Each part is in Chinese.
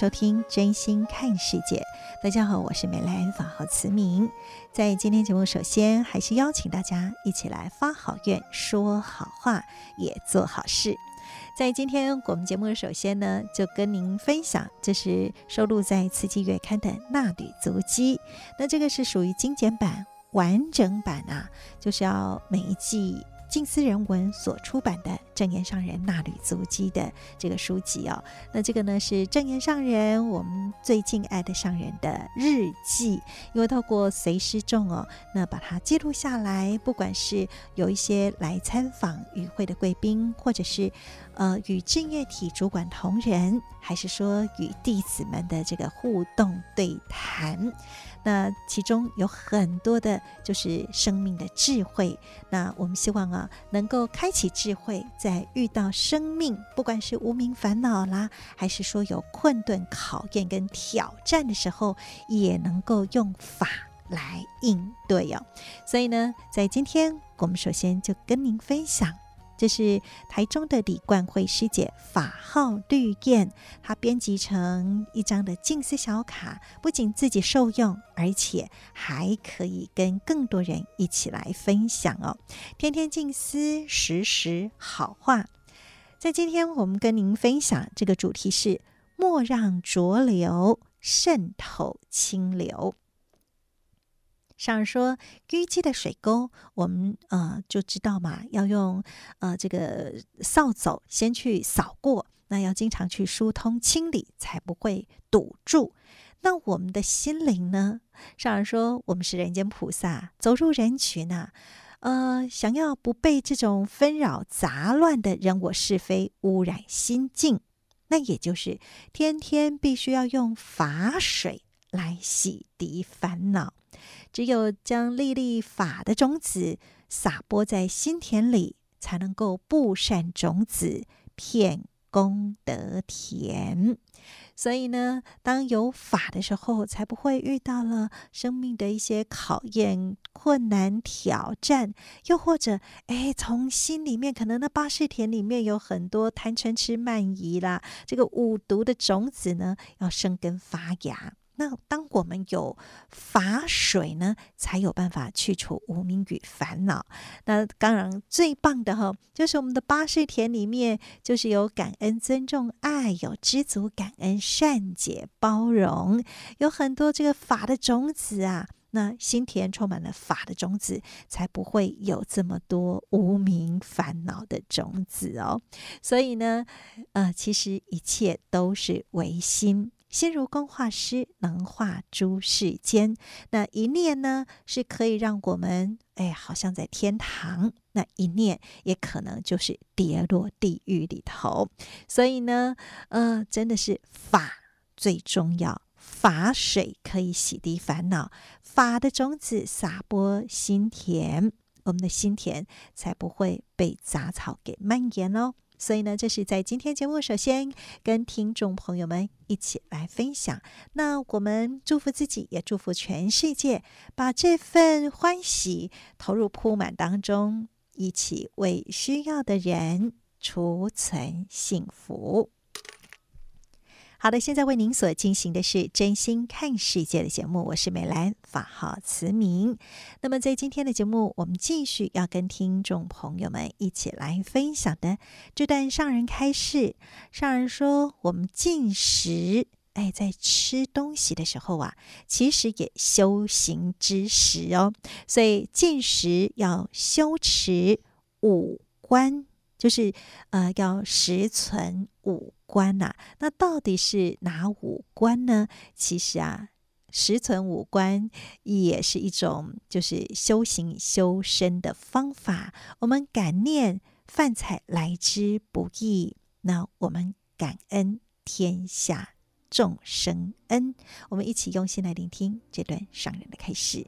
收听《真心看世界》。大家好，我是美兰，法号慈明。在今天节目，首先还是邀请大家一起来发好愿、说好话、也做好事。在今天我们节目，首先呢，就跟您分享，这是收录在《慈济月刊》的衲履足迹。那这个是属于精简版、完整版啊，就是要每一季。静思人文所出版的《正言上人衲履足迹》的这个书籍哦，那这个呢是正言上人我们最敬爱的上人的日记，因为透过随师众哦，那把它记录下来，不管是有一些来参访与会的贵宾，或者是呃与正月体主管同仁，还是说与弟子们的这个互动对谈。那其中有很多的，就是生命的智慧。那我们希望啊，能够开启智慧，在遇到生命，不管是无名烦恼啦，还是说有困顿、考验跟挑战的时候，也能够用法来应对哦。所以呢，在今天，我们首先就跟您分享。这是台中的李冠慧师姐法号绿燕，她编辑成一张的静思小卡，不仅自己受用，而且还可以跟更多人一起来分享哦。天天静思，时时好话。在今天，我们跟您分享这个主题是：莫让浊流渗透清流。上人说，淤积的水沟，我们呃就知道嘛，要用呃这个扫帚先去扫过，那要经常去疏通清理，才不会堵住。那我们的心灵呢？上人说，我们是人间菩萨，走入人群啊，呃，想要不被这种纷扰杂乱的人我是非污染心境，那也就是天天必须要用法水来洗涤烦恼。只有将粒粒法的种子撒播在心田里，才能够布善种子，骗功德田。所以呢，当有法的时候，才不会遇到了生命的一些考验、困难、挑战，又或者，哎，从心里面可能那八识田里面有很多贪嗔痴慢疑啦，这个五毒的种子呢，要生根发芽。那当我们有法水呢，才有办法去除无明与烦恼。那当然最棒的哈，就是我们的八识田里面，就是有感恩、尊重、爱，有知足、感恩、善解、包容，有很多这个法的种子啊。那心田充满了法的种子，才不会有这么多无明烦恼的种子哦。所以呢，呃，其实一切都是唯心。心如工画师，能画诸世间。那一念呢，是可以让我们哎，好像在天堂；那一念也可能就是跌落地狱里头。所以呢，呃，真的是法最重要，法水可以洗涤烦恼，法的种子撒播心田，我们的心田才不会被杂草给蔓延哦。所以呢，这是在今天节目，首先跟听众朋友们一起来分享。那我们祝福自己，也祝福全世界，把这份欢喜投入铺满当中，一起为需要的人储存幸福。好的，现在为您所进行的是真心看世界的节目，我是美兰，法号慈明。那么在今天的节目，我们继续要跟听众朋友们一起来分享的这段上人开示。上人说，我们进食哎，在吃东西的时候啊，其实也修行之时哦。所以进食要修持五观，就是呃要实存五观呐、那到底是哪五官呢？其实啊，实存五观也是一种就是修行修身的方法。我们感念饭菜来之不易，那我们感恩天下。众生恩，我们一起用心来聆听这段上人的开示。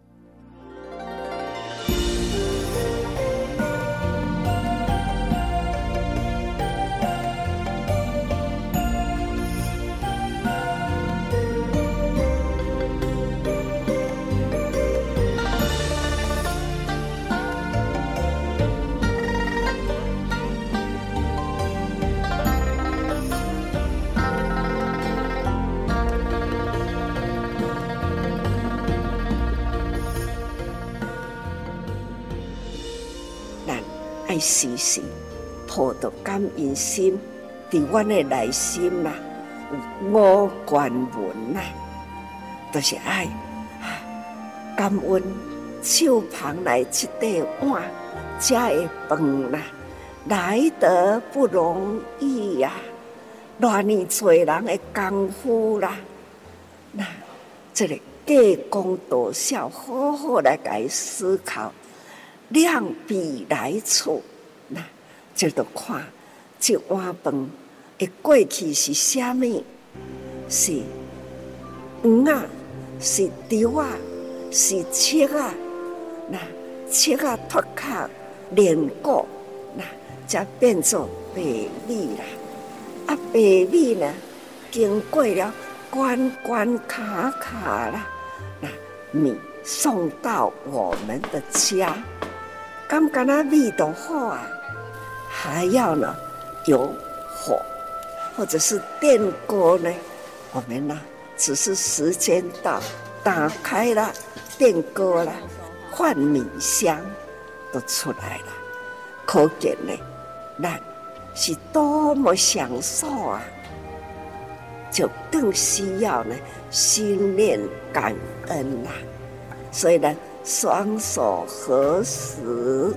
时时抱着感恩心，在阮的内心呐，有五观门呐，都、就是爱感恩手旁来这块碗，这的饭呐，来得不容易呀、啊，偌尼多人的功夫啦，那这个计公多少，好好来该思考。量比来处，就得看这碗饭的过去是虾米？是鱼啊，是猪啊，是切啊？那切啊脱壳连骨，那才变做白米啦。啊，白米呢，经过了关关卡卡啦，那米送到我们的家。刚刚那味道好啊，还要呢有火，或者是电锅呢？我们呢只是时间到，打开了电锅了，换米香都出来了，可见呢，那是多么享受啊！就更需要呢心念感恩呐、啊，所以呢。双手合十，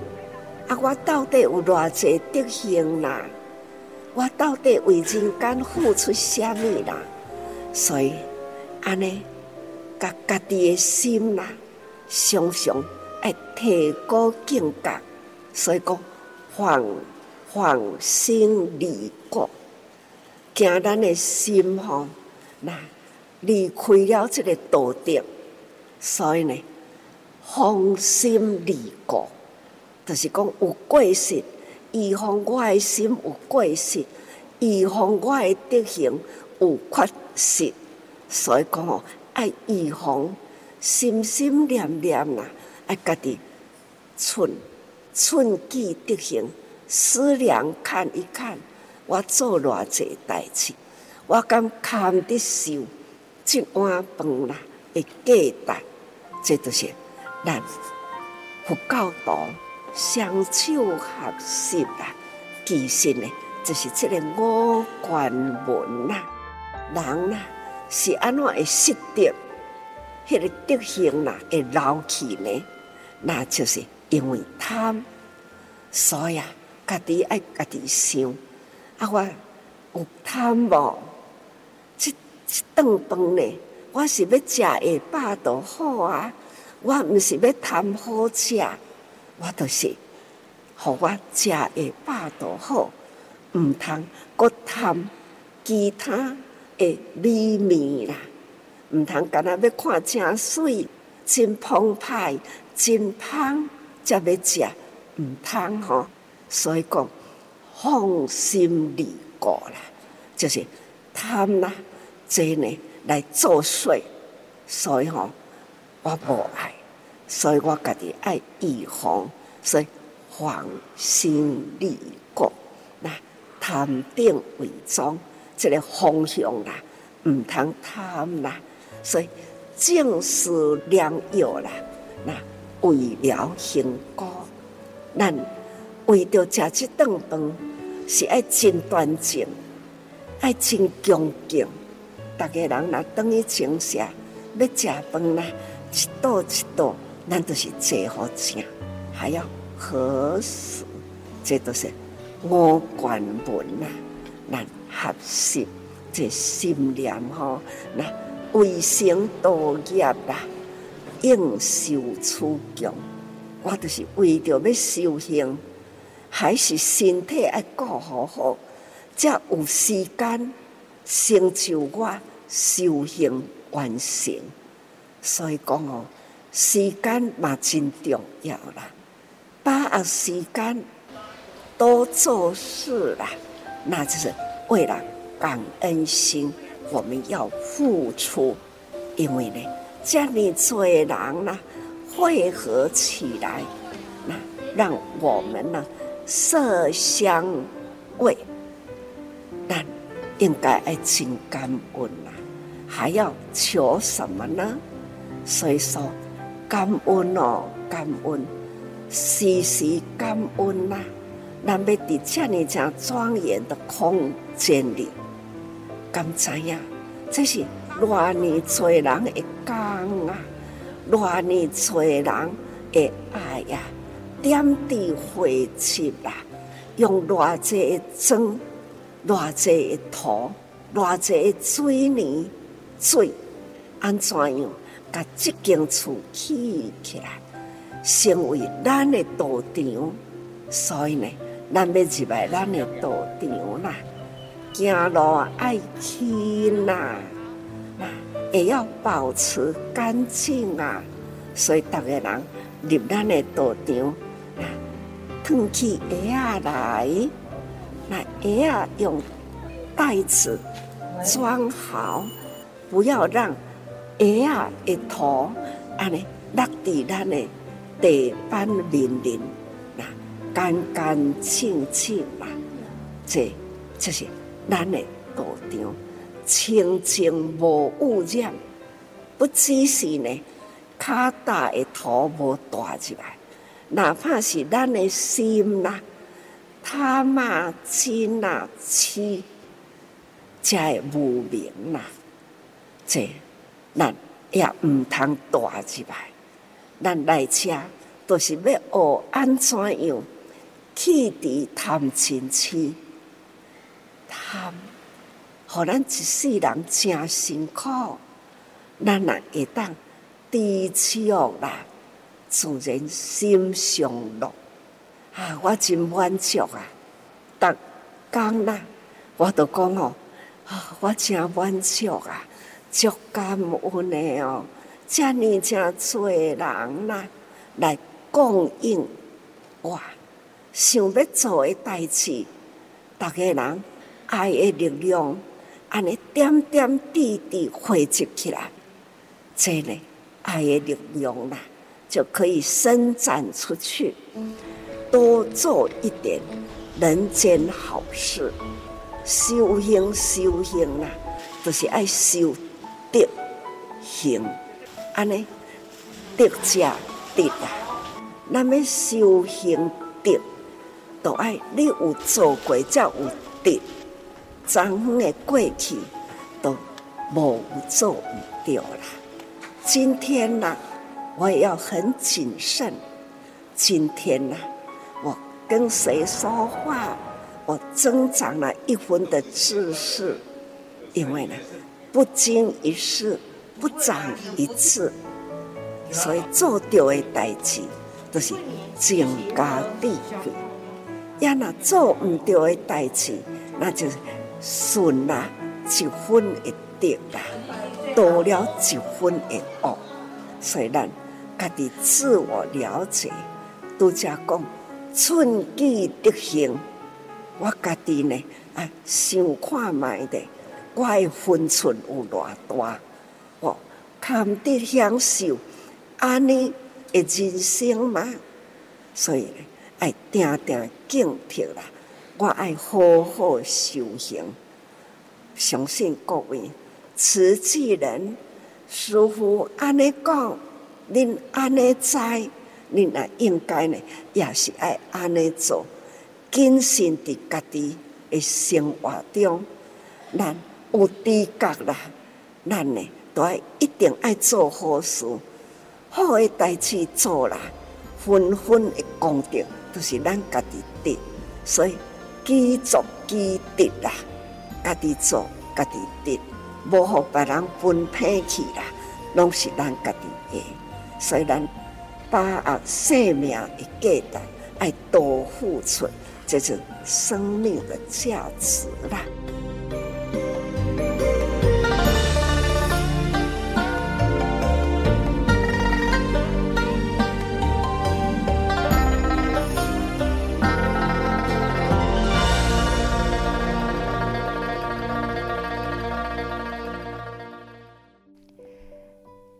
啊！我到底有偌济德行啦？我到底为人间付出啥物啦？所以，安尼，甲家己的心啦，常常爱提高境界。所以讲，放放心离国，惊咱的心吼，那离开了这个道德，所以呢。放心离国，就是讲有过失，预防我的心有过失，预防我的德行有缺失，所以讲哦，爱预防心心念念啦，爱家己寸寸记德行，思量看一看，我做偌济代志，我敢堪得受这碗饭啦的价值，这都是。咱佛教徒双手合十啊，其实呢，就是这个五观门呐。人呐，是安怎会识得迄个德行呐，会留起呢？那就是因为贪，所以啊，家己爱家己想，啊，我有贪无？这这顿饭呢，我是要食下饱就好啊。我毋是要贪好食，我就是，互我食会饱就好，毋通搁贪其他的美味啦，毋通干那要看真水、真澎湃、真香才要食，毋通吼。所以讲放心离过啦，就是贪啦，这呢来作祟，所以吼。我无爱，所以我家己爱预防，所以防心离国，那贪定为宗，这个方向啦，毋通贪啦，所以正思良药啦，那为了行果，咱为着食这顿饭，是爱真端正，爱真恭敬，大家人若等于请社，要食饭啦，一道一道，咱都是坐好请，还要合适，这都是五官文呐，咱合适，这心念吼，那为生道业啦，应受此强，我都是为着要修行，还是身体爱顾好好，才有时间。成就我修行完成，所以讲哦，时间嘛真重要啦。把握时间多做事啦，那就是为了感恩心，我们要付出。因为呢，这么多人呢汇合起来，那让我们呢色香味，那。应该爱真感恩啦，还要求什么呢？所以说感恩哦，感恩，时时感恩呐。咱要伫这样正庄严的空间里，敢知呀？这是偌尼多人的工啊，偌尼多人的爱呀，点滴汇集啦，用偌济装。偌济土，偌济水泥水，安怎样？甲这间厝起起来，成为咱的道场。所以呢，咱要入来咱的道场啦，行路爱轻啦，那也要保持干净啊。所以逐个人入咱的道场，褪起鞋仔来。那鞋啊，用袋子装好，不要让鞋啊一坨安尼落地咱的地板面面，那干干净净嘛，这这是咱的道场，清净无污染，不只是呢，脚大的土无带进来，哪怕是咱的心呐。他骂亲呐，妻才无名呐，这咱也毋通带入来。咱来遮都是要学安怎样去除贪嗔痴，贪，互咱一世人真辛苦，咱若会当知足啦，自然心上乐。啊，我真满足啊！逐工啦，我都讲哦，啊，我真满足啊，足感恩的哦，遮尔正多人啦来供应我，想要做的代志，逐个人爱的力量，安尼点点滴滴汇集起来，这呢，爱的力量啦，就可以伸展出去。多做一点人间好事，修行修行啦，都、就是爱修德行，安尼德者德啦。那么修行德，都爱你有做过才有德。昨昏的过去都无做唔掉啦。今天呐，我也要很谨慎。今天呢，我。跟谁说话，我增长了一分的知识，因为呢，不经一事不长一智，所以做到的代志都是增加智慧。要那做唔对的代志，那就损了一分的德啦，多了一分一恶。所以咱家己自我了解，都加讲。寸己德行，我家己呢啊，想看卖的，我的分寸有偌大，我堪得享受安尼的人生吗？所以，爱定定警惕啦，我爱好好修行。相信各位慈济人师父安尼讲，恁安尼知。你那应该呢，也是爱安尼做，谨慎伫家己诶生活中，咱有知觉啦，咱呢都爱一定爱做好事，好诶代志做啦，分分的功德都是咱家己得，所以己做己得啦，家己做家己得，无互别人分配去啦，拢是咱家己诶。所以咱把握生命的价值，爱多付出，这就是生命的价值啦。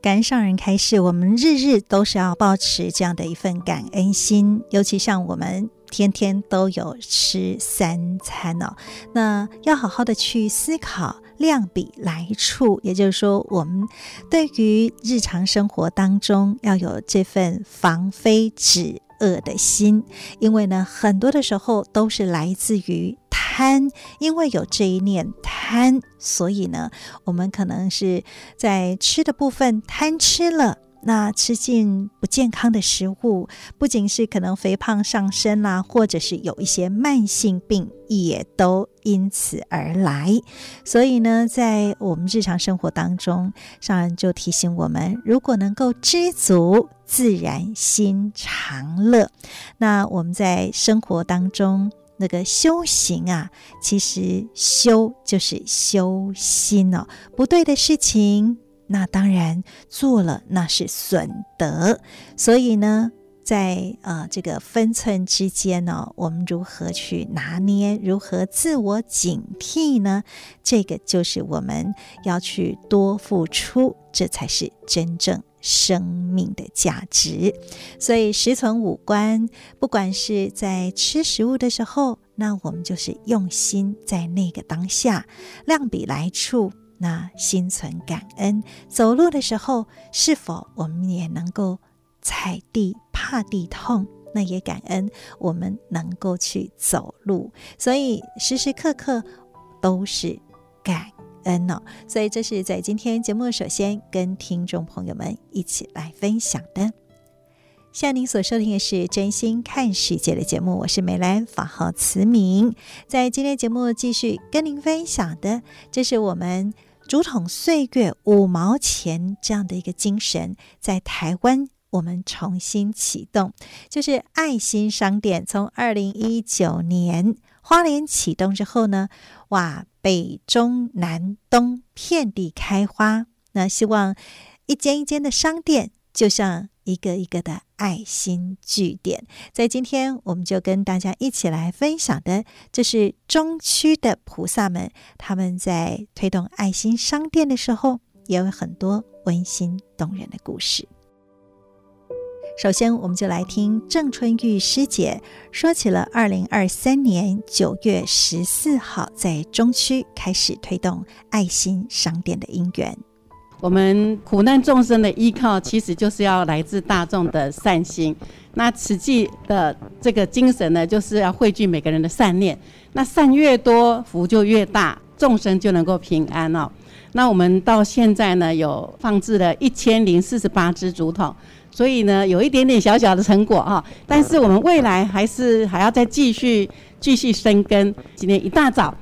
感恩上人开示，我们日日都是要保持这样的一份感恩心，尤其像我们天天都有吃三餐哦，那要好好的去思考量比来处，也就是说，我们对于日常生活当中要有这份防非止恶的心，因为呢，很多的时候都是来自于。贪，因为有这一念贪，所以呢，我们可能是在吃的部分贪吃了，那吃进不健康的食物，不仅是可能肥胖上身啦，或者是有一些慢性病，也都因此而来。所以呢，在我们日常生活当中，上人就提醒我们，如果能够知足，自然心常乐。那我们在生活当中。那个修行啊，其实修就是修心哦。不对的事情，那当然做了，那是损德。所以呢，在呃这个分寸之间呢、我们如何去拿捏，如何自我警惕呢？这个就是我们要去多付出，这才是真正。生命的价值，所以十存五官，不管是在吃食物的时候，那我们就是用心在那个当下，量比来处，那心存感恩。走路的时候，是否我们也能够踩地怕地痛？那也感恩我们能够去走路，所以时时刻刻都是感。恩哦，所以这是在今天节目首先跟听众朋友们一起来分享的。像您所收听的是《真心看世界》的节目，我是美兰，法号慈明。在今天节目继续跟您分享的，这是我们竹筒岁月五毛钱这样的一个精神，在台湾我们重新启动，就是爱心商店。从二零一九年花莲启动之后呢，哇！北中南东遍地开花，那希望一间一间的商店，就像一个一个的爱心据点。在今天，我们就跟大家一起来分享的，这是中区的菩萨们，他们在推动爱心商店的时候，也有很多温馨动人的故事。首先，我们就来听郑春玉师姐说起了二零二三年九月十四号在中区开始推动爱心商店的因缘。我们苦难众生的依靠，其实就是要来自大众的善心。那慈济的这个精神呢，就是要汇聚每个人的善念。那善越多，福就越大，众生就能够平安哦。那我们到现在呢，有放置了一千零四十八只竹筒。所以呢，有一点点小小的成果哈，但是我们未来还是还要再继续继续深耕。今天一大早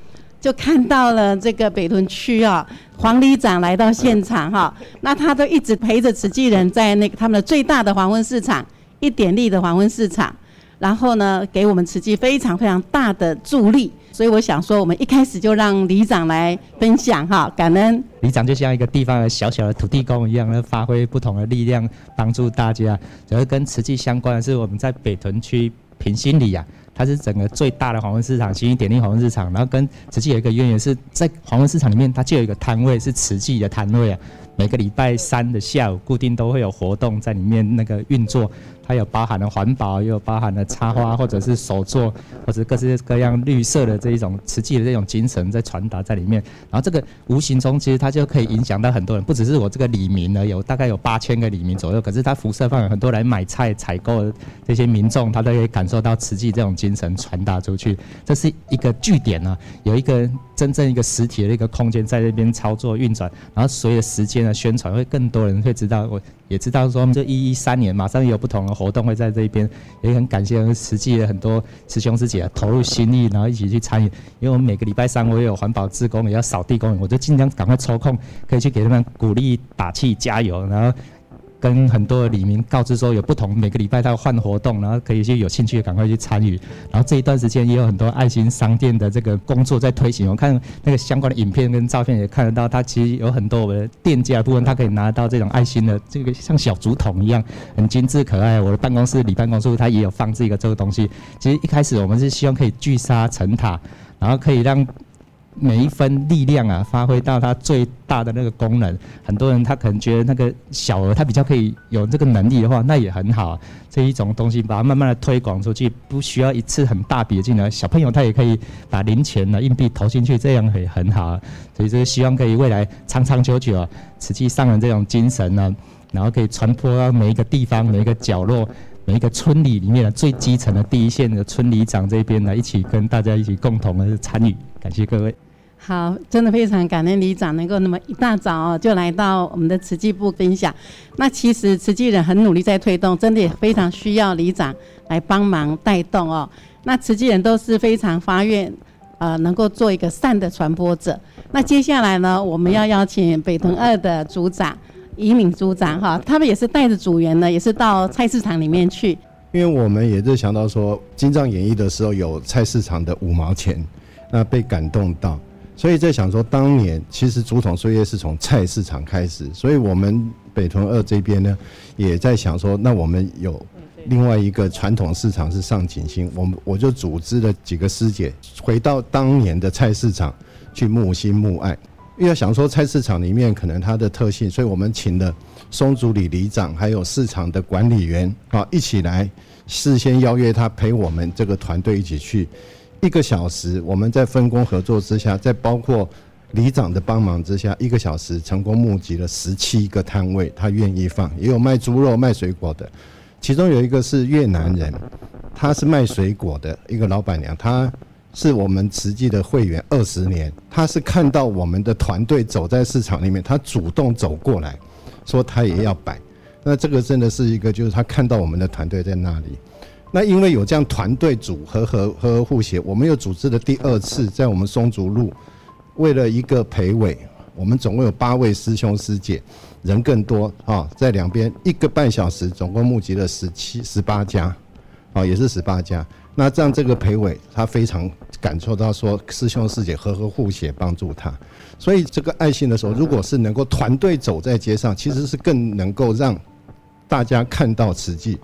就看到了这个北屯区啊，黄里长来到现场哈，那他都一直陪着慈济人在那个他们的最大的黄昏市场一点力的黄昏市场，然后呢，给我们慈济非常非常大的助力。所以我想说，我们一开始就让里长来分享哈，感恩。里长就像一个地方的小小的土地公一样，来发挥不同的力量，帮助大家。主要跟慈济相关的是，我们在北屯区平心里啊，它是整个最大的黄昏市场，行义典力黄昏市场。然后跟瓷器有一个渊源，是在黄昏市场里面，它就有一个摊位是瓷器的摊位啊。每个礼拜三的下午，固定都会有活动在里面那个运作。它有包含了环保，也有包含了插花，或者是手作，或者各式各样绿色的这一种瓷器的这种精神在传达在里面。然后这个无形中其实它就可以影响到很多人，不只是我这个里民呢，有大概有八千个里民左右。可是它辐射范围很多来买菜采购的这些民众，他都可以感受到瓷器这种精神传达出去。这是一个据点呢，有一个真正一个实体的一个空间在那边操作运转，然后随着时间的宣传，会更多人会知道。我也知道说，这一一三年马上有不同活动会在这边，也很感谢实际的很多师兄师姐投入心力，然后一起去参与。因为我们每个礼拜三我也有环保志工，也要扫地公园，我就尽量赶快抽空，可以去给他们鼓励、打气、加油，然后。跟很多的里民告知说有不同，每个礼拜他要换活动，然后可以去有兴趣赶快去参与。然后这一段时间也有很多爱心商店的这个工作在推行。我看那个相关的影片跟照片也看得到，他其实有很多我们的店家部分，他可以拿到这种爱心的这个像小竹筒一样，很精致可爱。我的办公室里办公室他也有放置一个这个东西。其实一开始我们是希望可以聚沙成塔，然后可以让。每一分力量啊，发挥到它最大的那个功能。很多人他可能觉得那个小额他比较可以有这个能力的话，那也很好。这一种东西把它慢慢的推广出去，不需要一次很大笔的进来。小朋友他也可以把零钱呢、硬币投进去，这样也很好。所以就是希望可以未来长长久久啊，慈济上人这种精神呢，然后可以传播到每一个地方、每一个角落、每一个村里里面的最基层的第一线的村里长这边呢，一起跟大家一起共同的参与。感谢各位。好，真的非常感恩李长能够那么一大早哦就来到我们的慈济部分享。那其实慈济人很努力在推动，真的也非常需要李长来帮忙带动哦。那慈济人都是非常发愿，呃，能够做一个善的传播者。那接下来呢，我们要邀请北屯二的组长移敏组长哈，他们也是带着组员呢，也是到菜市场里面去。因为我们也是想到说，金藏演绎的时候有菜市场的五毛钱，那被感动到。所以在想说，当年其实竹筒岁月是从菜市场开始，所以我们北屯二这边呢，也在想说，那我们有另外一个传统市场是上景兴，我们我就组织了几个师姐回到当年的菜市场去募心募爱，因为想说菜市场里面可能它的特性，所以我们请了松竹里里长还有市场的管理员啊一起来，事先邀约他陪我们这个团队一起去。一个小时，我们在分工合作之下，在包括里长的帮忙之下，一个小时成功募集了十七个摊位，他愿意放，也有卖猪肉、卖水果的。其中有一个是越南人，他是卖水果的一个老板娘，她是我们慈济的会员二十年，她是看到我们的团队走在市场里面，她主动走过来，说她也要摆。那这个真的是一个，就是她看到我们的团队在那里。那因为有这样团队组合和和和互协，我们又组织了第二次，在我们松竹路，为了一个陪委，我们总共有八位师兄师姐，人更多啊，在两边一个半小时，总共募集了十七十八家，啊，也是十八家。那这样这个陪委他非常感受到说，师兄师姐和和互协帮助他，所以这个爱心的时候，如果是能够团队走在街上，其实是更能够让大家看到慈济。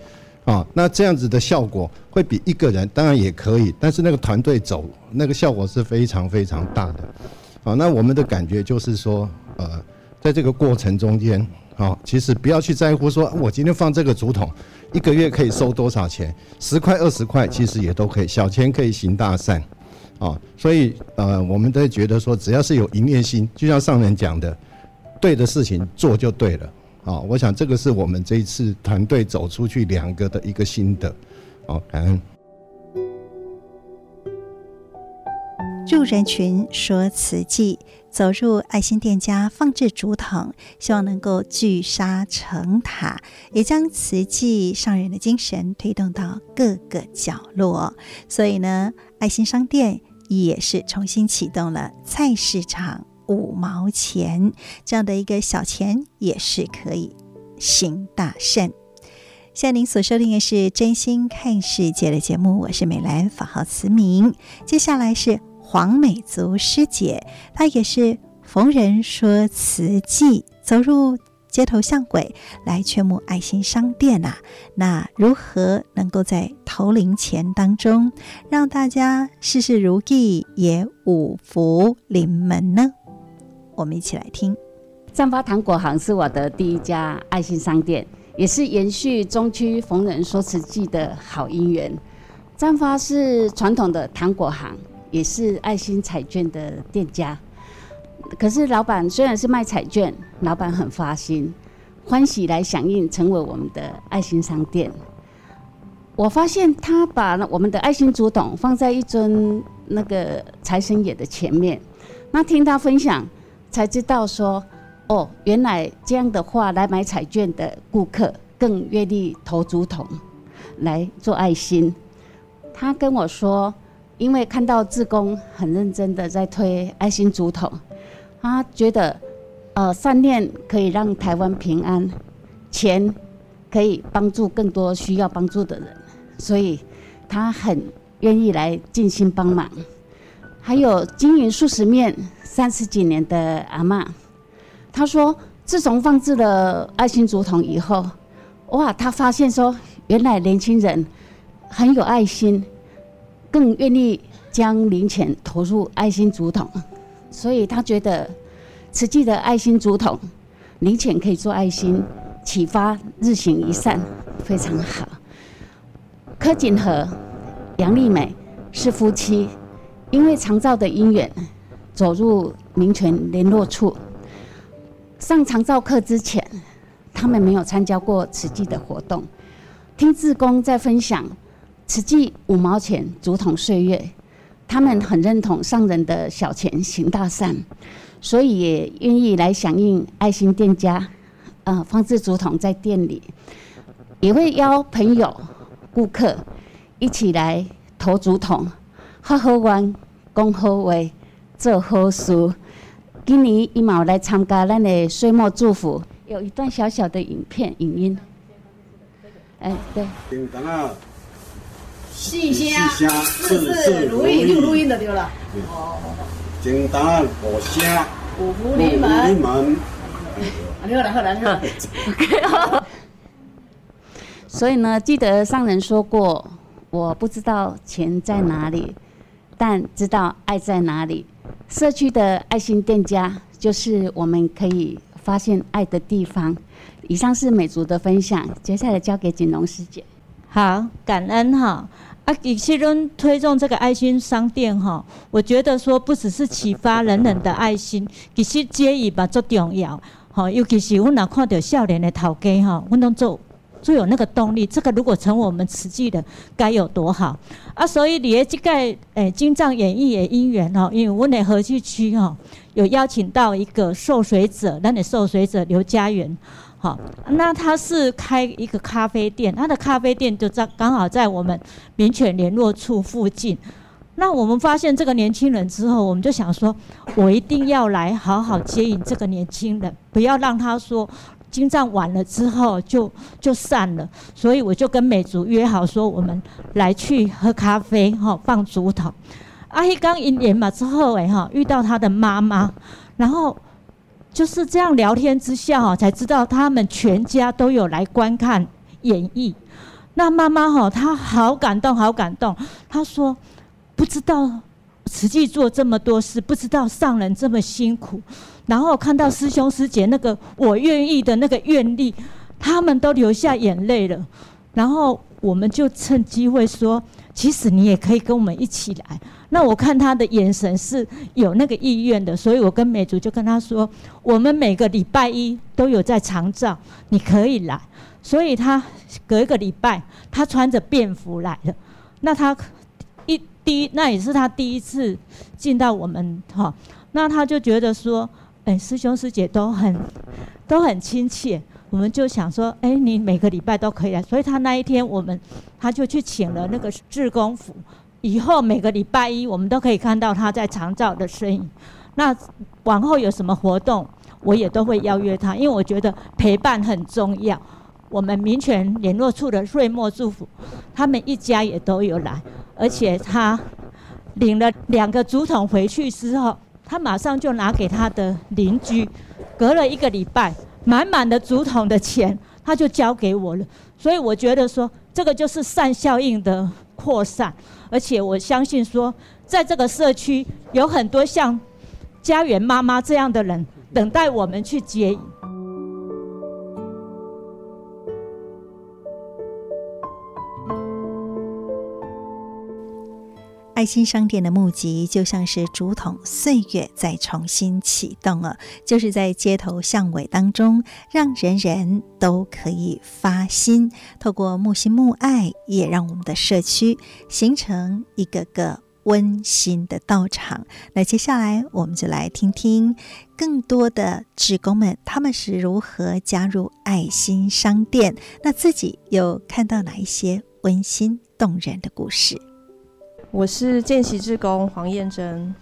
啊，那这样子的效果会比一个人当然也可以，但是那个团队走那个效果是非常非常大的。啊，那我们的感觉就是说，呃，在这个过程中间，啊，其实不要去在乎说我今天放这个竹筒，一个月可以收多少钱，十块二十块其实也都可以，小钱可以行大善。啊，所以呃，我们都觉得说，只要是有营业心，就像上人讲的，对的事情做就对了。好，我想这个是我们这一次团队走出去两个的一个心得。好，感恩。入人群说慈济，走入爱心店家放置竹筒，希望能够聚沙成塔，也将慈济上人的精神推动到各个角落。所以呢，爱心商店也是重新启动了菜市场。五毛钱这样的一个小钱也是可以行大善。现在您所收听的是《真心看世界》的节目，我是美兰，法号慈明。接下来是黄美足师姐，她也是逢人说慈济，走入街头巷尾来劝募爱心商店呐、那如何能够在投零钱当中让大家事事如意，也五福临门呢？我们一起来听。绽发糖果行是我的第一家爱心商店，也是延续中区逢人说慈济的好姻缘。绽发是传统的糖果行，也是爱心彩券的店家。可是老板虽然是卖彩券，老板很发心，欢喜来响应，成为我们的爱心商店。我发现他把我们的爱心竹筒放在一尊那个财神爷的前面。那听他分享，才知道说，哦，原来这样的话来买彩券的顾客更愿意投竹筒来做爱心。他跟我说，因为看到志工很认真的在推爱心竹筒，他觉得，呃，善念可以让台湾平安，钱可以帮助更多需要帮助的人，所以他很愿意来尽心帮忙。还有经营素食面三十几年的阿嬷，她说，自从放置了爱心竹筒以后，哇，她发现说，原来年轻人很有爱心，更愿意将零钱投入爱心竹筒，所以她觉得慈济的爱心竹筒，零钱可以做爱心，启发日行一善，非常好。柯景和、杨丽美是夫妻。因为长照的因缘，走入民权联络处。上长照课之前，他们没有参加过慈济的活动。听志工在分享慈济五毛钱竹筒岁月，他们很认同上人的小钱行大善，所以也愿意来响应爱心店家，呃，放置竹筒在店里，也会邀朋友、顾客一起来投竹筒。发好愿，讲好话，做好事。今年伊嘛有来参加咱的岁末祝福，有一段小小的影片、影音。哎，对。叮当啊！细声，事事如意，就录音的对了。哦。叮当，五声。五福临门。临门。好你，好了，好了。OK。所以呢，记得上人说过，我不知道钱在哪里。但知道爱在哪里，社区的爱心店家就是我们可以发现爱的地方。以上是美竹的分享，接下来交给锦龙师姐。好，感恩哈啊！其实推动这个爱心商店哈，我觉得说不只是启发人人的爱心，其实这一把最重要哈。尤其是我哪看到少年的头家哈，我能做。最有那个动力，这个如果成我们慈济的，该有多好啊！所以你这个诶，金藏演艺也因缘哦，因为我们河西区哈有邀请到一个受水者，那你受水者刘家园，好，那他是开一个咖啡店，他的咖啡店就在刚好在我们民权联络处附近。那我们发现这个年轻人之后，我们就想说，我一定要来好好接引这个年轻人，不要让他说。经藏完了之后就就散了，所以我就跟美竹约好说，我们来去喝咖啡哈，放竹筒。阿黑刚一年嘛之后哎哈，遇到他的妈妈，然后就是这样聊天之下哈，才知道他们全家都有来观看演绎。那妈妈哈，她好感动，好感动。她说不知道慈济做这么多事，不知道上人这么辛苦。然后看到师兄师姐那个我愿意的那个愿力，他们都流下眼泪了。然后我们就趁机会说，其实你也可以跟我们一起来。那我看他的眼神是有那个意愿的，所以我跟美竹就跟他说，我们每个礼拜一都有在长照，你可以来。所以他隔一个礼拜，他穿着便服来了。那他一第一，那也是他第一次进到我们哈，那他就觉得说。哎，师兄师姐都很都很亲切，我们就想说，哎，你每个礼拜都可以来，所以他那一天我们他就去请了那个志工服，以后每个礼拜一我们都可以看到他在长照的身影。那往后有什么活动，我也都会邀约他，因为我觉得陪伴很重要。我们民权联络处的岁末祝福，他们一家也都有来，而且他领了两个竹筒回去之后。他马上就拿给他的邻居，隔了一个礼拜，满满的竹筒的钱，他就交给我了。所以我觉得说，这个就是善效应的扩散，而且我相信说，在这个社区有很多像家园妈妈这样的人，等待我们去接爱心商店的募集就像是竹筒岁月在重新启动了，就是在街头巷尾当中，让人人都可以发心，透过募心募爱，也让我们的社区形成一个个温馨的道场。那接下来我们就来听听更多的职工们，他们是如何加入爱心商店，那自己又看到哪一些温馨动人的故事？我是见习志工黄燕珍，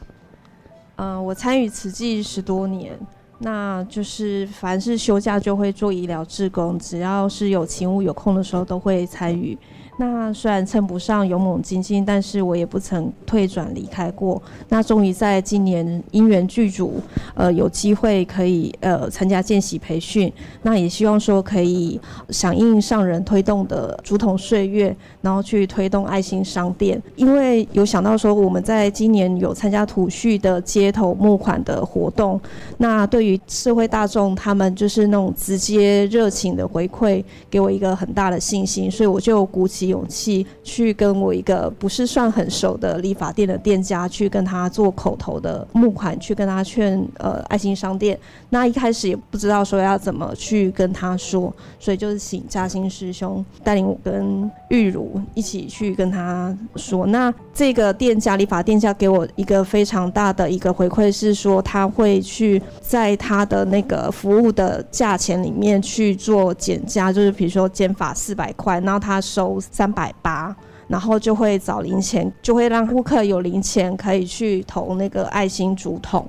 嗯、我参与慈济十多年。那就是凡是休假就会做医疗志工，只要是有勤务有空的时候都会参与。那虽然称不上勇猛精进，但是我也不曾退转离开过。那终于在今年因缘具足，呃，有机会可以呃参加见习培训。那也希望说可以响应上人推动的竹筒岁月，然后去推动爱心商店。因为有想到说我们在今年有参加土叙的街头募款的活动，那对于社会大众他们就是那种直接热情的回馈，给我一个很大的信心，所以我就鼓起勇气去跟我一个不是算很熟的理发店的店家去跟他做口头的募款，去跟他劝呃爱心商店。那一开始也不知道说要怎么去跟他说，所以就是请嘉兴师兄带领我跟玉如一起去跟他说。那这个店家理发店家给我一个非常大的一个回馈是说，他会去在他的那个服务的价钱里面去做减价，就是比如说减法四百块，然后他收。三百八，然后就会找零钱，就会让顾客有零钱可以去投那个爱心竹筒。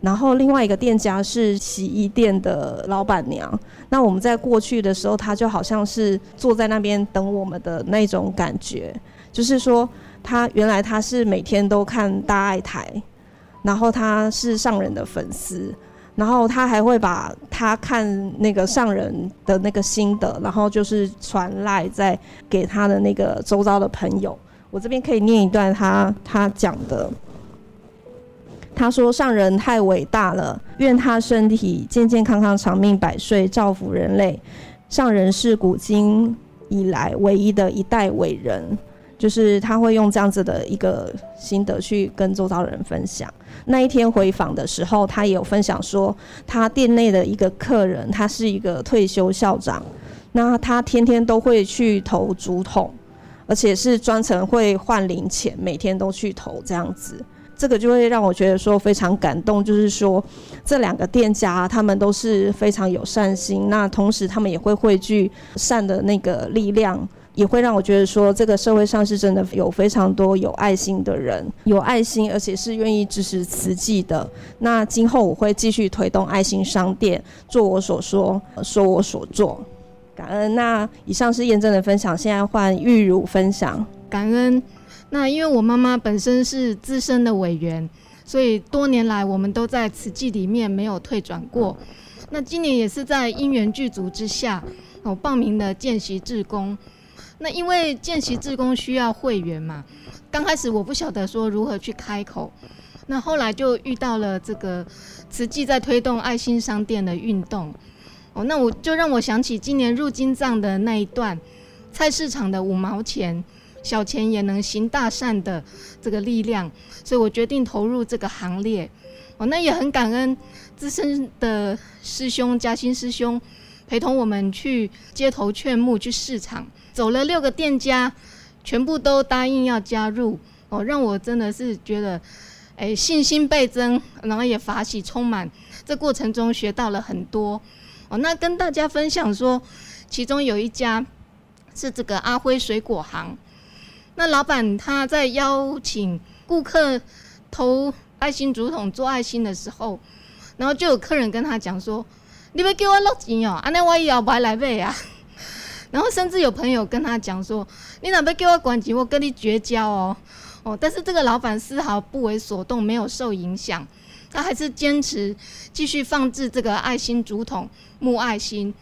然后另外一个店家是洗衣店的老板娘，那我们在过去的时候，她就好像是坐在那边等我们的那种感觉，就是说她原来她是每天都看大爱台，然后她是上人的粉丝。然后他还会把他看那个上人的那个心得，然后就是传赖再给他的那个周遭的朋友。我这边可以念一段他他讲的。他说：“上人太伟大了，愿他身体健健康康、长命百岁，造福人类。上人是古今以来唯一的一代伟人。”就是他会用这样子的一个心得去跟周遭人分享。那一天回访的时候，他也有分享说，他店内的一个客人，他是一个退休校长，那他天天都会去投竹筒，而且是专程会换零钱，每天都去投这样子。这个就会让我觉得说非常感动，就是说这两个店家他们都是非常有善心，那同时他们也会汇聚善的那个力量。也会让我觉得说，这个社会上是真的有非常多有爱心的人，有爱心，而且是愿意支持慈济的。那今后我会继续推动爱心商店，做我所说，说我所做。感恩。那以上是验证的分享，现在换玉如分享。感恩。那因为我妈妈本身是资深的委员，所以多年来我们都在慈济里面没有退转过。那今年也是在因缘具足之下，我报名了见习志工。那因为见习志工需要会员嘛，刚开始我不晓得说如何去开口，那后来就遇到了这个慈济在推动爱心商店的运动，哦，那我就让我想起今年入金藏的那一段，菜市场的五毛钱，小钱也能行大善的这个力量，所以我决定投入这个行列，哦，那也很感恩资深的师兄嘉兴师兄陪同我们去街头劝募去市场。走了六个店家，全部都答应要加入哦，让我真的是觉得，哎，信心倍增，然后也法喜充满。这过程中学到了很多哦。那跟大家分享说，其中有一家是这个阿辉水果行，那老板他在邀请顾客投爱心竹筒做爱心的时候，然后就有客人跟他讲说：“你要给我落钱哦，安尼我以后不来买啊。” 然后甚至有朋友跟他讲说：“你哪边给我管钱，我跟你绝交哦！”哦，但是这个老板丝毫不为所动，没有受影响，他还是坚持继续放置这个爱心竹筒募爱心。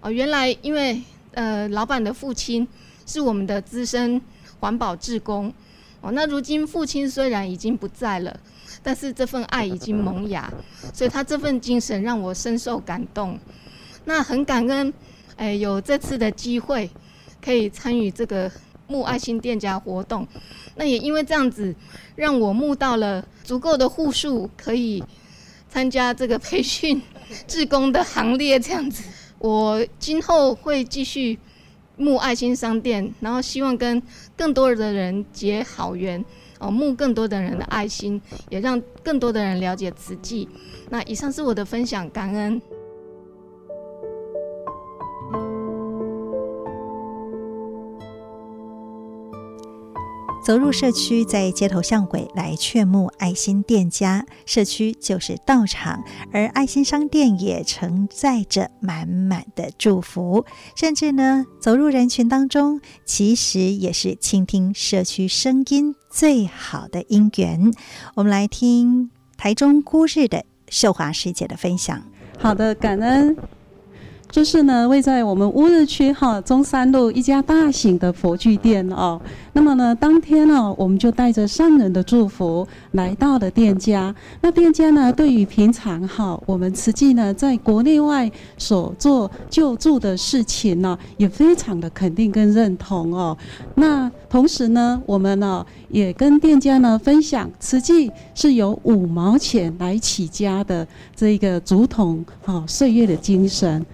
哦，原来因为呃，老板的父亲是我们的资深环保志工。哦，那如今父亲虽然已经不在了，但是这份爱已经萌芽，所以他这份精神让我深受感动。那很感恩。哎，有这次的机会，可以参与这个募爱心店家活动，那也因为这样子，让我募到了足够的户数，可以参加这个培训志工的行列。这样子，我今后会继续募爱心商店，然后希望跟更多的人结好缘，哦，募更多的人的爱心，也让更多的人了解慈济。那以上是我的分享，感恩。走入社区，在街头巷尾来劝募爱心店家，社区就是道场，而爱心商店也承载着满满的祝福。甚至呢，走入人群当中，其实也是倾听社区声音最好的因缘。我们来听台中孤日的秀华师姐的分享。好的，感恩。就是呢，位在我们乌日区哈中山路一家大型的佛具店哦。那么呢，当天呢，我们就带着上人的祝福来到了店家。那店家呢，对于平常哈我们慈济呢在国内外所做救助的事情呢，也非常的肯定跟认同哦。那同时呢，我们呢也跟店家呢分享，慈济是由五毛钱来起家的这个竹筒哈岁月的精神。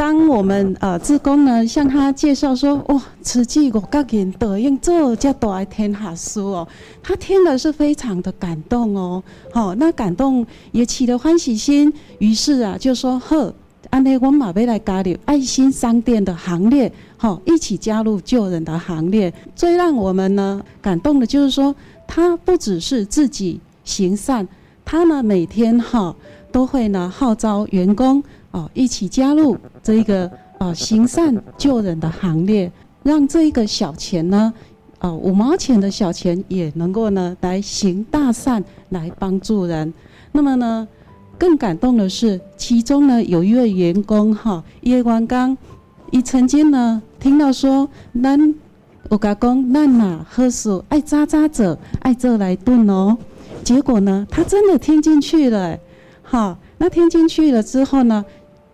当我们呃志工呢向他介绍说，哇、哦，慈济五角钱得用这家大的天下书哦，他听了是非常的感动哦，好、那感动也起了欢喜心，于是啊就说呵，安内我马贝来加入爱心商店的行列，好、一起加入救人的行列。最让我们呢感动的就是说，他不只是自己行善，他呢每天哈、都会呢号召员工。哦，一起加入这一个呃行善救人的行列，让这一个小钱呢，呃五毛钱的小钱也能够呢来行大善，来帮助人。那么呢，更感动的是，其中呢有一位员工哈，叶光刚，也曾经呢听到说，咱我甲讲，咱呐好事爱扎扎者爱做来炖哦。结果呢，他真的听进去了，好，那听进去了之后呢？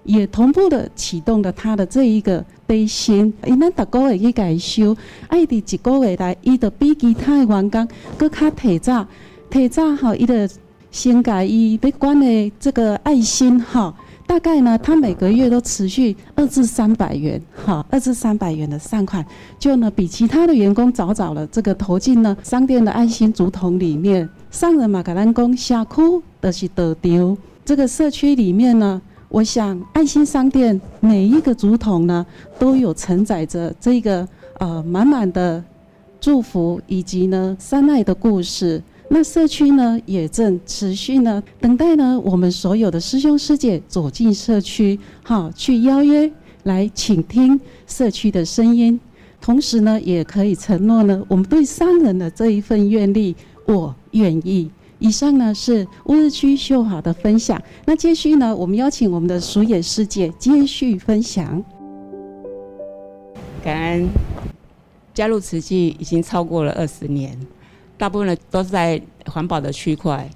也同步的启动了他的这一个悲心，因咱逐个月去改修，爱的一个月来，伊的比其他的员工更加提早，提早哈，伊的先改伊被关的这个爱心哈，大概呢，他每个月都持续二至三百元哈，二至三百元的善款，就呢比其他的员工早早了这个投进了商店的爱心竹筒里面。上人马格兰公下库的是得丢，这个社区里面呢。我想，爱心商店每一个竹筒呢，都有承载着这个呃满满的祝福以及呢善爱的故事。那社区呢，也正持续呢等待呢我们所有的师兄师姐走进社区，好去邀约来倾听社区的声音。同时呢，也可以承诺呢，我们对商人的这一份愿力，我愿意。以上呢是乌日区秀华的分享。那接续呢，我们邀请我们的淑野师姐接续分享。感恩加入慈济已经超过了二十年，大部分呢都是在环保的区块，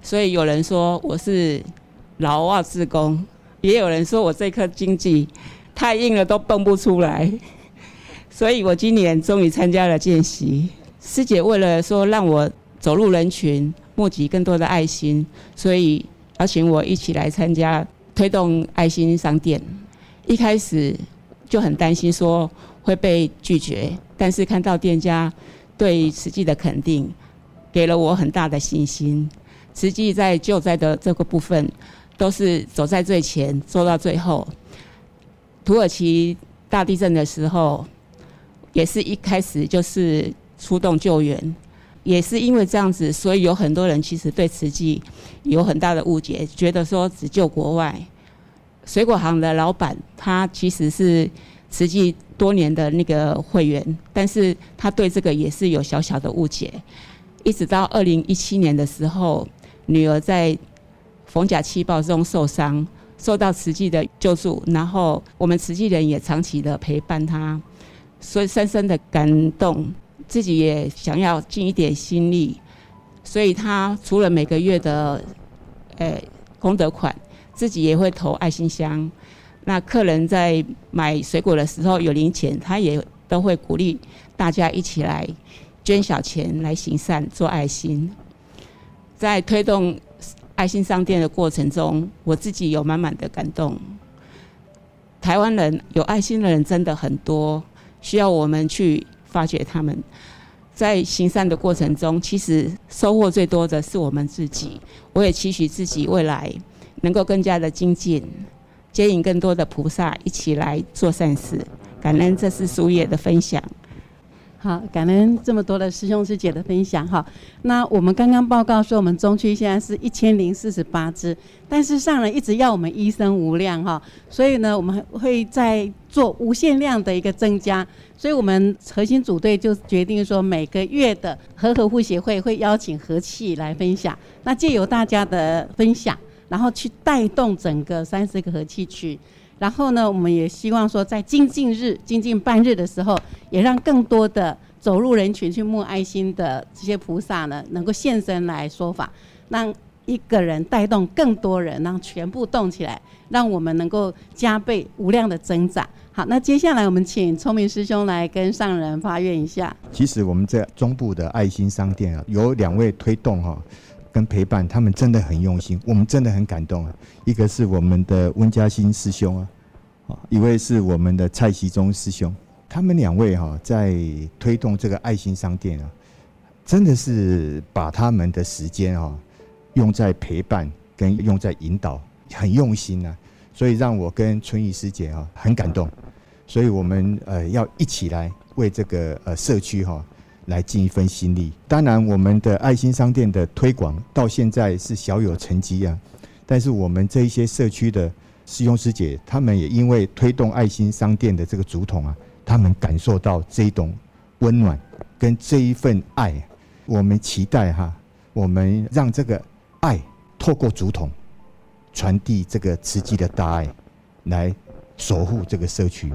所以有人说我是老外志工，也有人说我这颗经济太硬了都蹦不出来，所以我今年终于参加了见习。师姐为了说让我走入人群。募集更多的爱心，所以邀请我一起来参加推动爱心商店。一开始就很担心说会被拒绝，但是看到店家对慈济的肯定，给了我很大的信心。慈济在救灾的这个部分，都是走在最前，做到最后。土耳其大地震的时候，也是一开始就是出动救援。也是因为这样子，所以有很多人其实对慈济有很大的误解，觉得说只救国外。水果行的老板他其实是慈济多年的那个会员，但是他对这个也是有小小的误解。一直到二零一七年的时候，女儿在逢甲气爆中受伤，受到慈济的救助，然后我们慈济人也长期的陪伴他，所以深深的感动。自己也想要尽一点心力，所以他除了每个月的，诶功德款，自己也会投爱心箱。那客人在买水果的时候有零钱，他也都会鼓励大家一起来捐小钱来行善做爱心。在推动爱心商店的过程中，我自己有满满的感动。台湾人有爱心的人真的很多，需要我们去。发掘他们，在行善的过程中，其实收获最多的是我们自己。我也期许自己未来能够更加的精进，接引更多的菩萨一起来做善事。感恩这是书页的分享。好，感恩这么多的师兄师姐的分享哈。那我们刚刚报告说，我们中区现在是一千零四十八只，但是上人一直要我们一生无量哈，所以呢，我们会在做无限量的一个增加。所以我们核心组队就决定说，每个月的和合护协会会邀请和气来分享，那借由大家的分享，然后去带动整个三十个和气区。然后呢，我们也希望说，在精进日、精进半日的时候，也让更多的走入人群去募爱心的这些菩萨呢，能够现身来说法，让一个人带动更多人，让全部动起来，让我们能够加倍无量的增长。好，那接下来我们请聪明师兄来跟上人发愿一下。其实我们在中部的爱心商店啊，有两位推动哈。跟陪伴，他们真的很用心，我们真的很感动啊。一个是我们的温嘉欣师兄啊，啊，一位是我们的蔡习忠师兄，他们两位哈在推动这个爱心商店啊，真的是把他们的时间啊用在陪伴跟用在引导，很用心啊。所以让我跟春雨师姐啊很感动，所以我们呃要一起来为这个呃社区哈。来尽一份心力。当然，我们的爱心商店的推广到现在是小有成绩啊。但是，我们这一些社区的师兄师姐，他们也因为推动爱心商店的这个竹筒啊，他们感受到这一种温暖跟这一份爱。我们期待哈，我们让这个爱透过竹筒传递这个慈济的大爱，来守护这个社区。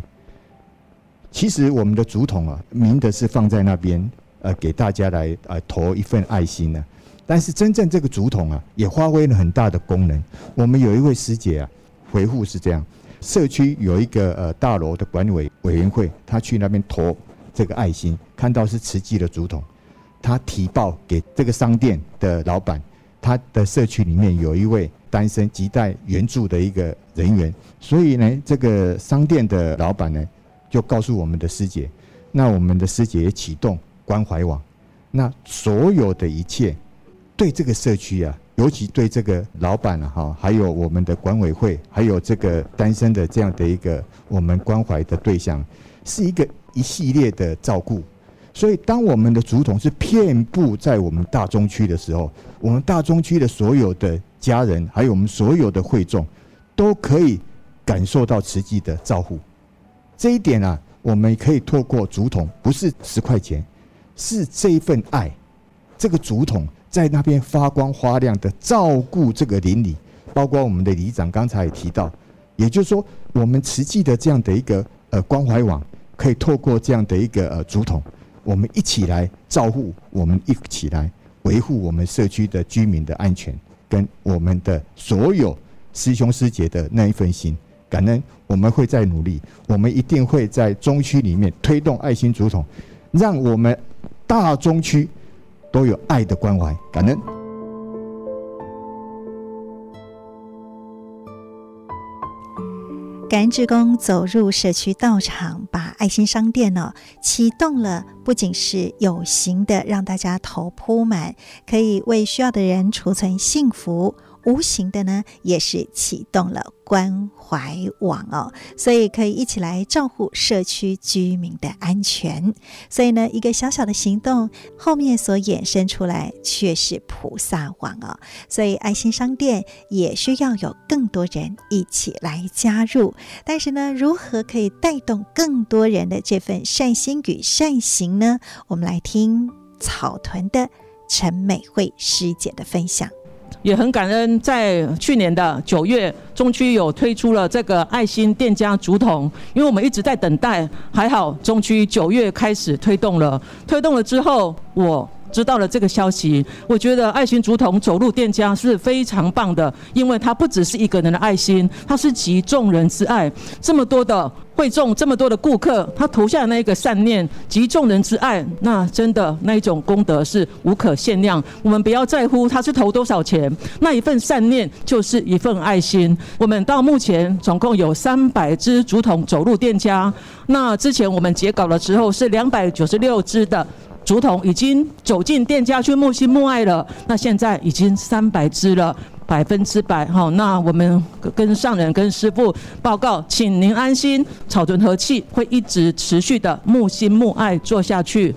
其实我们的竹筒啊，明的是放在那边，呃，给大家来呃投一份爱心呢。但是真正这个竹筒啊，也发挥了很大的功能。我们有一位师姐啊，回复是这样：社区有一个呃大楼的管委委员会，他去那边投这个爱心，看到是慈济的竹筒，他提报给这个商店的老板，他的社区里面有一位单身亟待援助的一个人员，所以呢，这个商店的老板呢。就告诉我们的师姐，那我们的师姐也启动关怀网，那所有的一切对这个社区啊，尤其对这个老板啊哈，还有我们的管委会，还有这个单身的这样的一个我们关怀的对象，是一个一系列的照顾。所以，当我们的竹筒是遍布在我们大中区的时候，我们大中区的所有的家人，还有我们所有的会众，都可以感受到慈济的照顾。这一点啊，我们可以透过竹筒，不是十块钱，是这一份爱。这个竹筒在那边发光发亮的照顾这个邻里，包括我们的里长刚才也提到，也就是说，我们慈济的这样的一个呃关怀网，可以透过这样的一个呃竹筒，我们一起来照顾，我们一起来维护我们社区的居民的安全，跟我们的所有师兄师姐的那一份心。感恩，我们会再努力，我们一定会在中区里面推动爱心竹筒，让我们大中区都有爱的关怀。感恩。感恩志工走入社区道场，把爱心商店呢启动了，不仅是有形的让大家头铺满，可以为需要的人储存幸福。无形的呢，也是启动了关怀网哦，所以可以一起来照顾社区居民的安全。所以呢，一个小小的行动后面所衍生出来却是菩萨网哦。所以爱心商店也需要有更多人一起来加入。但是呢，如何可以带动更多人的这份善心与善行呢？我们来听草屯的陈美惠师姐的分享。也很感恩，在去年的九月，中区有推出了这个爱心店家竹筒，因为我们一直在等待，还好中区九月开始推动了，推动了之后，我。知道了这个消息，我觉得爱心竹筒走入店家是非常棒的，因为它不只是一个人的爱心，它是集众人之爱。这么多的会众，这么多的顾客，他投下的那一个善念，集众人之爱，那真的那一种功德是无可限量。我们不要在乎他是投多少钱，那一份善念就是一份爱心。我们到目前总共有三百支竹筒走入店家，那之前我们结稿的时候是两百九十六支的。竹筒已经走进店家去木心木爱了，那现在已经三百只了。百分之百哈，那我们跟上人跟师傅报告，请您安心，草屯和气会一直持续的木心木爱做下去。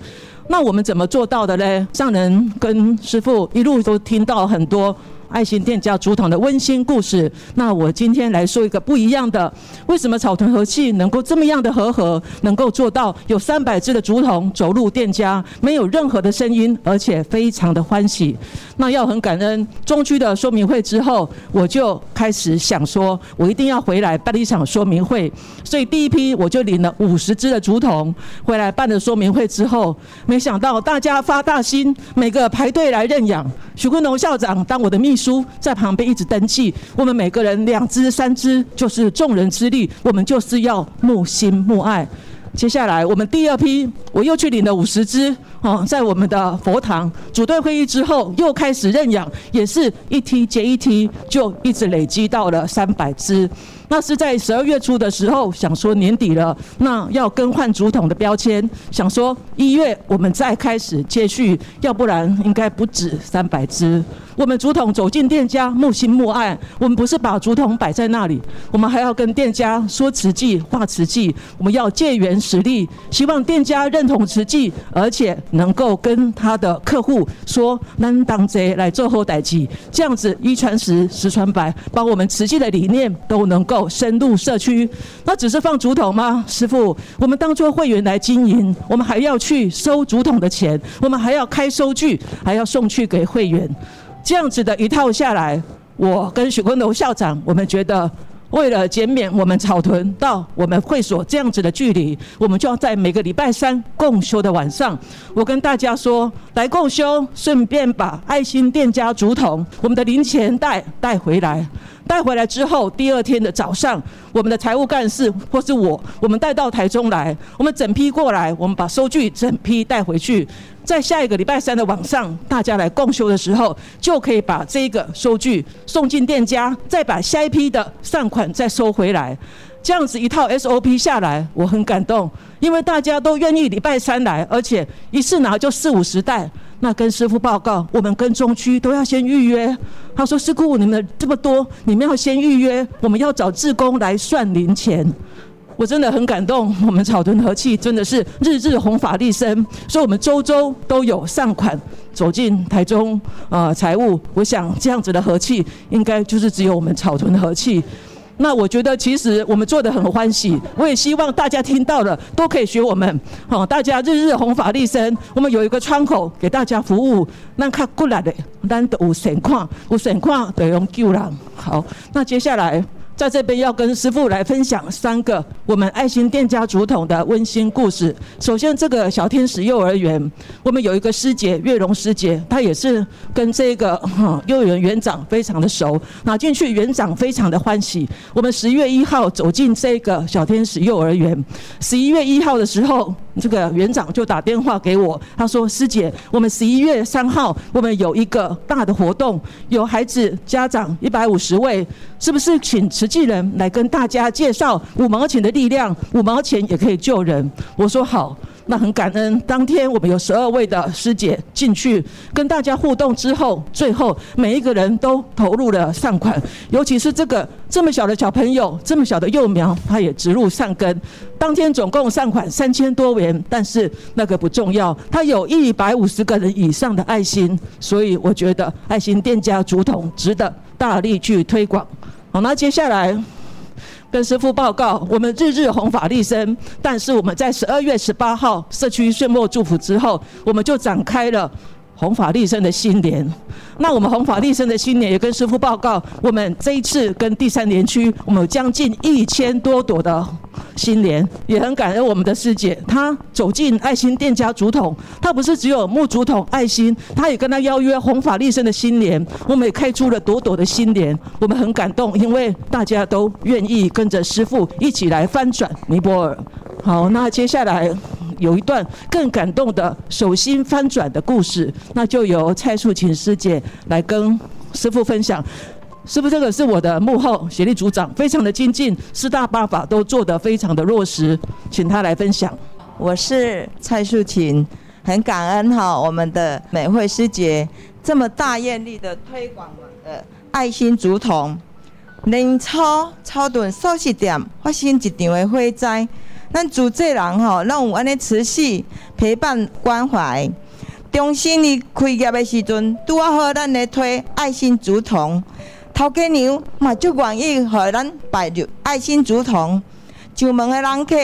那我们怎么做到的呢？上人跟师傅一路都听到很多。爱心店家竹筒的温馨故事。那我今天来说一个不一样的，为什么草屯和气能够这么样的和合，能够做到有三百只的竹筒走入店家，没有任何的声音，而且非常的欢喜。那要很感恩中区的说明会之后，我就开始想说，我一定要回来办一场说明会。所以第一批我就领了五十只的竹筒回来办了说明会之后，没想到大家发大心，每个排队来认养。许坤龙校长当我的秘书，书在旁边一直登记。我们每个人两只、三只，就是众人之力。我们就是要木心木爱。接下来，我们第二批，我又去领了五十只。哦，在我们的佛堂组队会议之后，又开始认养，也是一梯接一梯，就一直累积到了三百只。那是在十二月初的时候，想说年底了，那要更换竹筒的标签，想说一月我们再开始接续，要不然应该不止三百只。我们竹筒走进店家，木心木爱，我们不是把竹筒摆在那里，我们还要跟店家说瓷器、画瓷器，我们要借缘实力，希望店家认同瓷器，而且能够跟他的客户说，能当贼来做后代机，这样子一传十，十传百，把我们瓷器的理念都能够。深入社区，那只是放竹筒吗？师傅，我们当做会员来经营，我们还要去收竹筒的钱，我们还要开收据，还要送去给会员，这样子的一套下来，我跟许昆楼校长，我们觉得。为了减免我们草屯到我们会所这样子的距离，我们就要在每个礼拜三共修的晚上，我跟大家说，来共修，顺便把爱心店家竹筒我们的零钱袋带回来。带回来之后，第二天的早上，我们的财务干事或是我，我们带到台中来，我们整批过来，我们把收据整批带回去。在下一个礼拜三的晚上，大家来共修的时候，就可以把这个收据送进店家，再把下一批的善款再收回来。这样子一套 SOP 下来，我很感动，因为大家都愿意礼拜三来，而且一次拿就四五十袋。那跟师傅报告，我们跟中区都要先预约。他说：“师姑，你们这么多，你们要先预约，我们要找志工来算零钱。”我真的很感动，我们草屯和气真的是日日弘法利生，所以我们周周都有善款走进台中啊财务。我想这样子的和气，应该就是只有我们草屯和气。那我觉得其实我们做得很欢喜，我也希望大家听到了都可以学我们。好，大家日日弘法利生，我们有一个窗口给大家服务。那看过来的，难得有情况，有情况得用救人。好，那接下来。在这边要跟师傅来分享三个我们爱心店家竹筒的温馨故事。首先，这个小天使幼儿园，我们有一个师姐月荣师姐，她也是跟这个幼儿园园长非常的熟。拿进去，园长非常的欢喜。我们十一月一号走进这个小天使幼儿园，十一月一号的时候，这个园长就打电话给我，他说：“师姐，我们十一月三号我们有一个大的活动，有孩子家长一百五十位，是不是请？”慈济人来跟大家介绍五毛钱的力量，五毛钱也可以救人。我说好，那很感恩。当天我们有十二位的师姐进去跟大家互动之后，最后每一个人都投入了善款，尤其是这个这么小的小朋友，这么小的幼苗，他也植入善根。当天总共善款三千多元，但是那个不重要，他有一百五十个人以上的爱心，所以我觉得爱心店家竹筒值得大力去推广。好，那接下来跟师傅报告，我们日日弘法利生，但是我们在十二月十八号社区岁末祝福之后，我们就展开了。弘法利生的新年，那我们弘法利生的新年也跟师父报告，我们这一次跟第三年区，我们有将近一千多朵的新年，也很感恩我们的师姐，她走进爱心店家竹筒，她不是只有木竹筒爱心，她也跟她邀约弘法利生的新年，我们也开出了朵朵的新年，我们很感动，因为大家都愿意跟着师父一起来翻转尼泊尔。好，那接下来。有一段更感动的手心翻转的故事，那就由蔡素琴师姐来跟师父分享。师父，这个是我的幕后协力组长，非常的精进，四大八法都做得非常的落实，请他来分享。我是蔡素琴，很感恩哈，我们的美惠师姐这么大艳丽的推广的爱心竹筒。年初草屯素食店发生一场的火灾，咱组织人吼，拢有安尼持续陪伴关怀。中心哩开业的时阵，拄啊好咱来推爱心竹筒，头家娘嘛足愿意和咱摆入爱心竹筒。上门的人客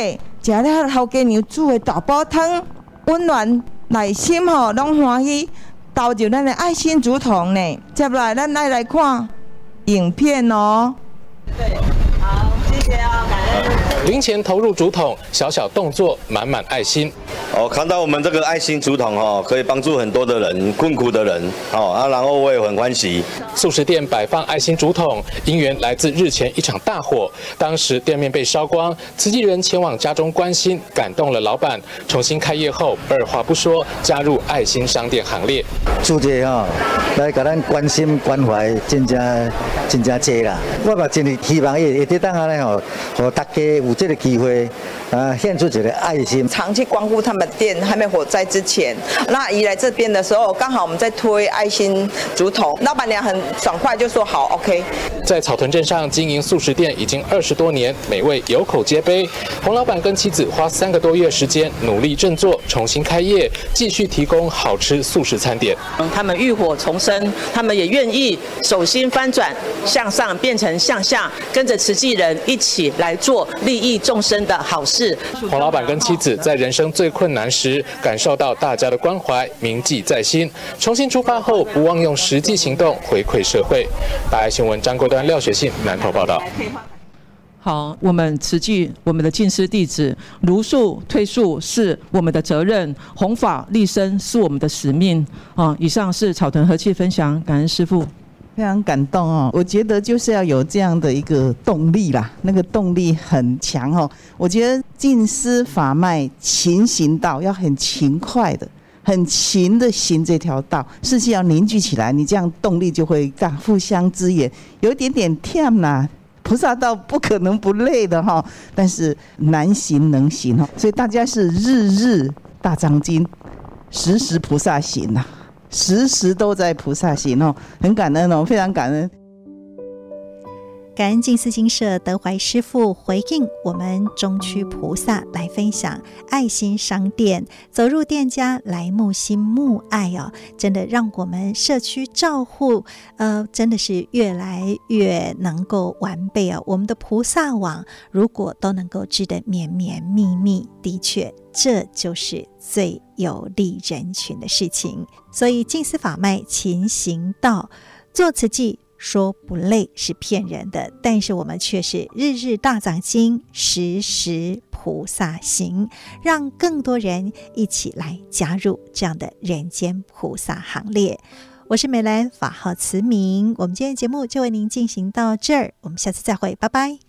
食了头家娘煮的大煲汤，温暖内心吼，拢欢喜投入咱的爱心竹筒呢。接来咱来来看。影片哦，对，谢谢啊，感恩。零钱投入竹筒，小小动作，满满爱心。哦，看到我们这个爱心竹筒哦，可以帮助很多的人，困苦的人哦啊，然后我也很欢喜。素食店摆放爱心竹筒，因缘来自日前一场大火，当时店面被烧光，慈济人前往家中关心，感动了老板。重新开业后，二话不说加入爱心商店行列。主持哈，来给咱关心关怀，真正真正多啦。我嘛真系希望也会当下咧吼，和大家有这个机会啊，献出这个爱心，长期光顾他们。店还没火灾之前，那一来这边的时候，刚好我们在推爱心竹筒，老板娘很爽快就说好，OK。在草屯镇上经营素食店已经二十多年，美味有口皆碑。洪老板跟妻子花三个多月时间努力振作，重新开业，继续提供好吃素食餐点。他们浴火重生，他们也愿意手心翻转向上，变成向下，跟着慈济人一起来做利益众生的好事。洪老板跟妻子在人生最困难时感受到大家的关怀，铭记在心。重新出发后，不忘用实际行动回馈社会。大爱新闻张国端、廖雪信南投报道。好，我们慈济，我们的进师弟子，茹素推素是我们的责任，弘法立身是我们的使命。啊，以上是草屯和气分享，感恩师父。非常感动哦，我觉得就是要有这样的一个动力啦，那个动力很强哦。我觉得进师法脉勤行道，要很勤快的、很勤的行这条道，士气要凝聚起来，你这样动力就会大，互相支援。有一点点忝呐，菩萨道不可能不累的哈，但是难行能行哈，所以大家是日日大藏经，时时菩萨行呐。时时都在菩萨行哦，很感恩哦，非常感恩。感恩静思金舍德怀师父回应我们中区菩萨来分享爱心商店，走入店家来慕心慕爱哦，真的让我们社区照护呃，真的是越来越能够完备哦。我们的菩萨网如果都能够织得绵绵密密，的确这就是最有利人群的事情。所以静思法脉勤行道，做慈济。说不累是骗人的，但是我们却是日日大藏经，时时菩萨行，让更多人一起来加入这样的人间菩萨行列。我是美兰，法号慈明，我们今天节目就为您进行到这儿，我们下次再会，拜拜。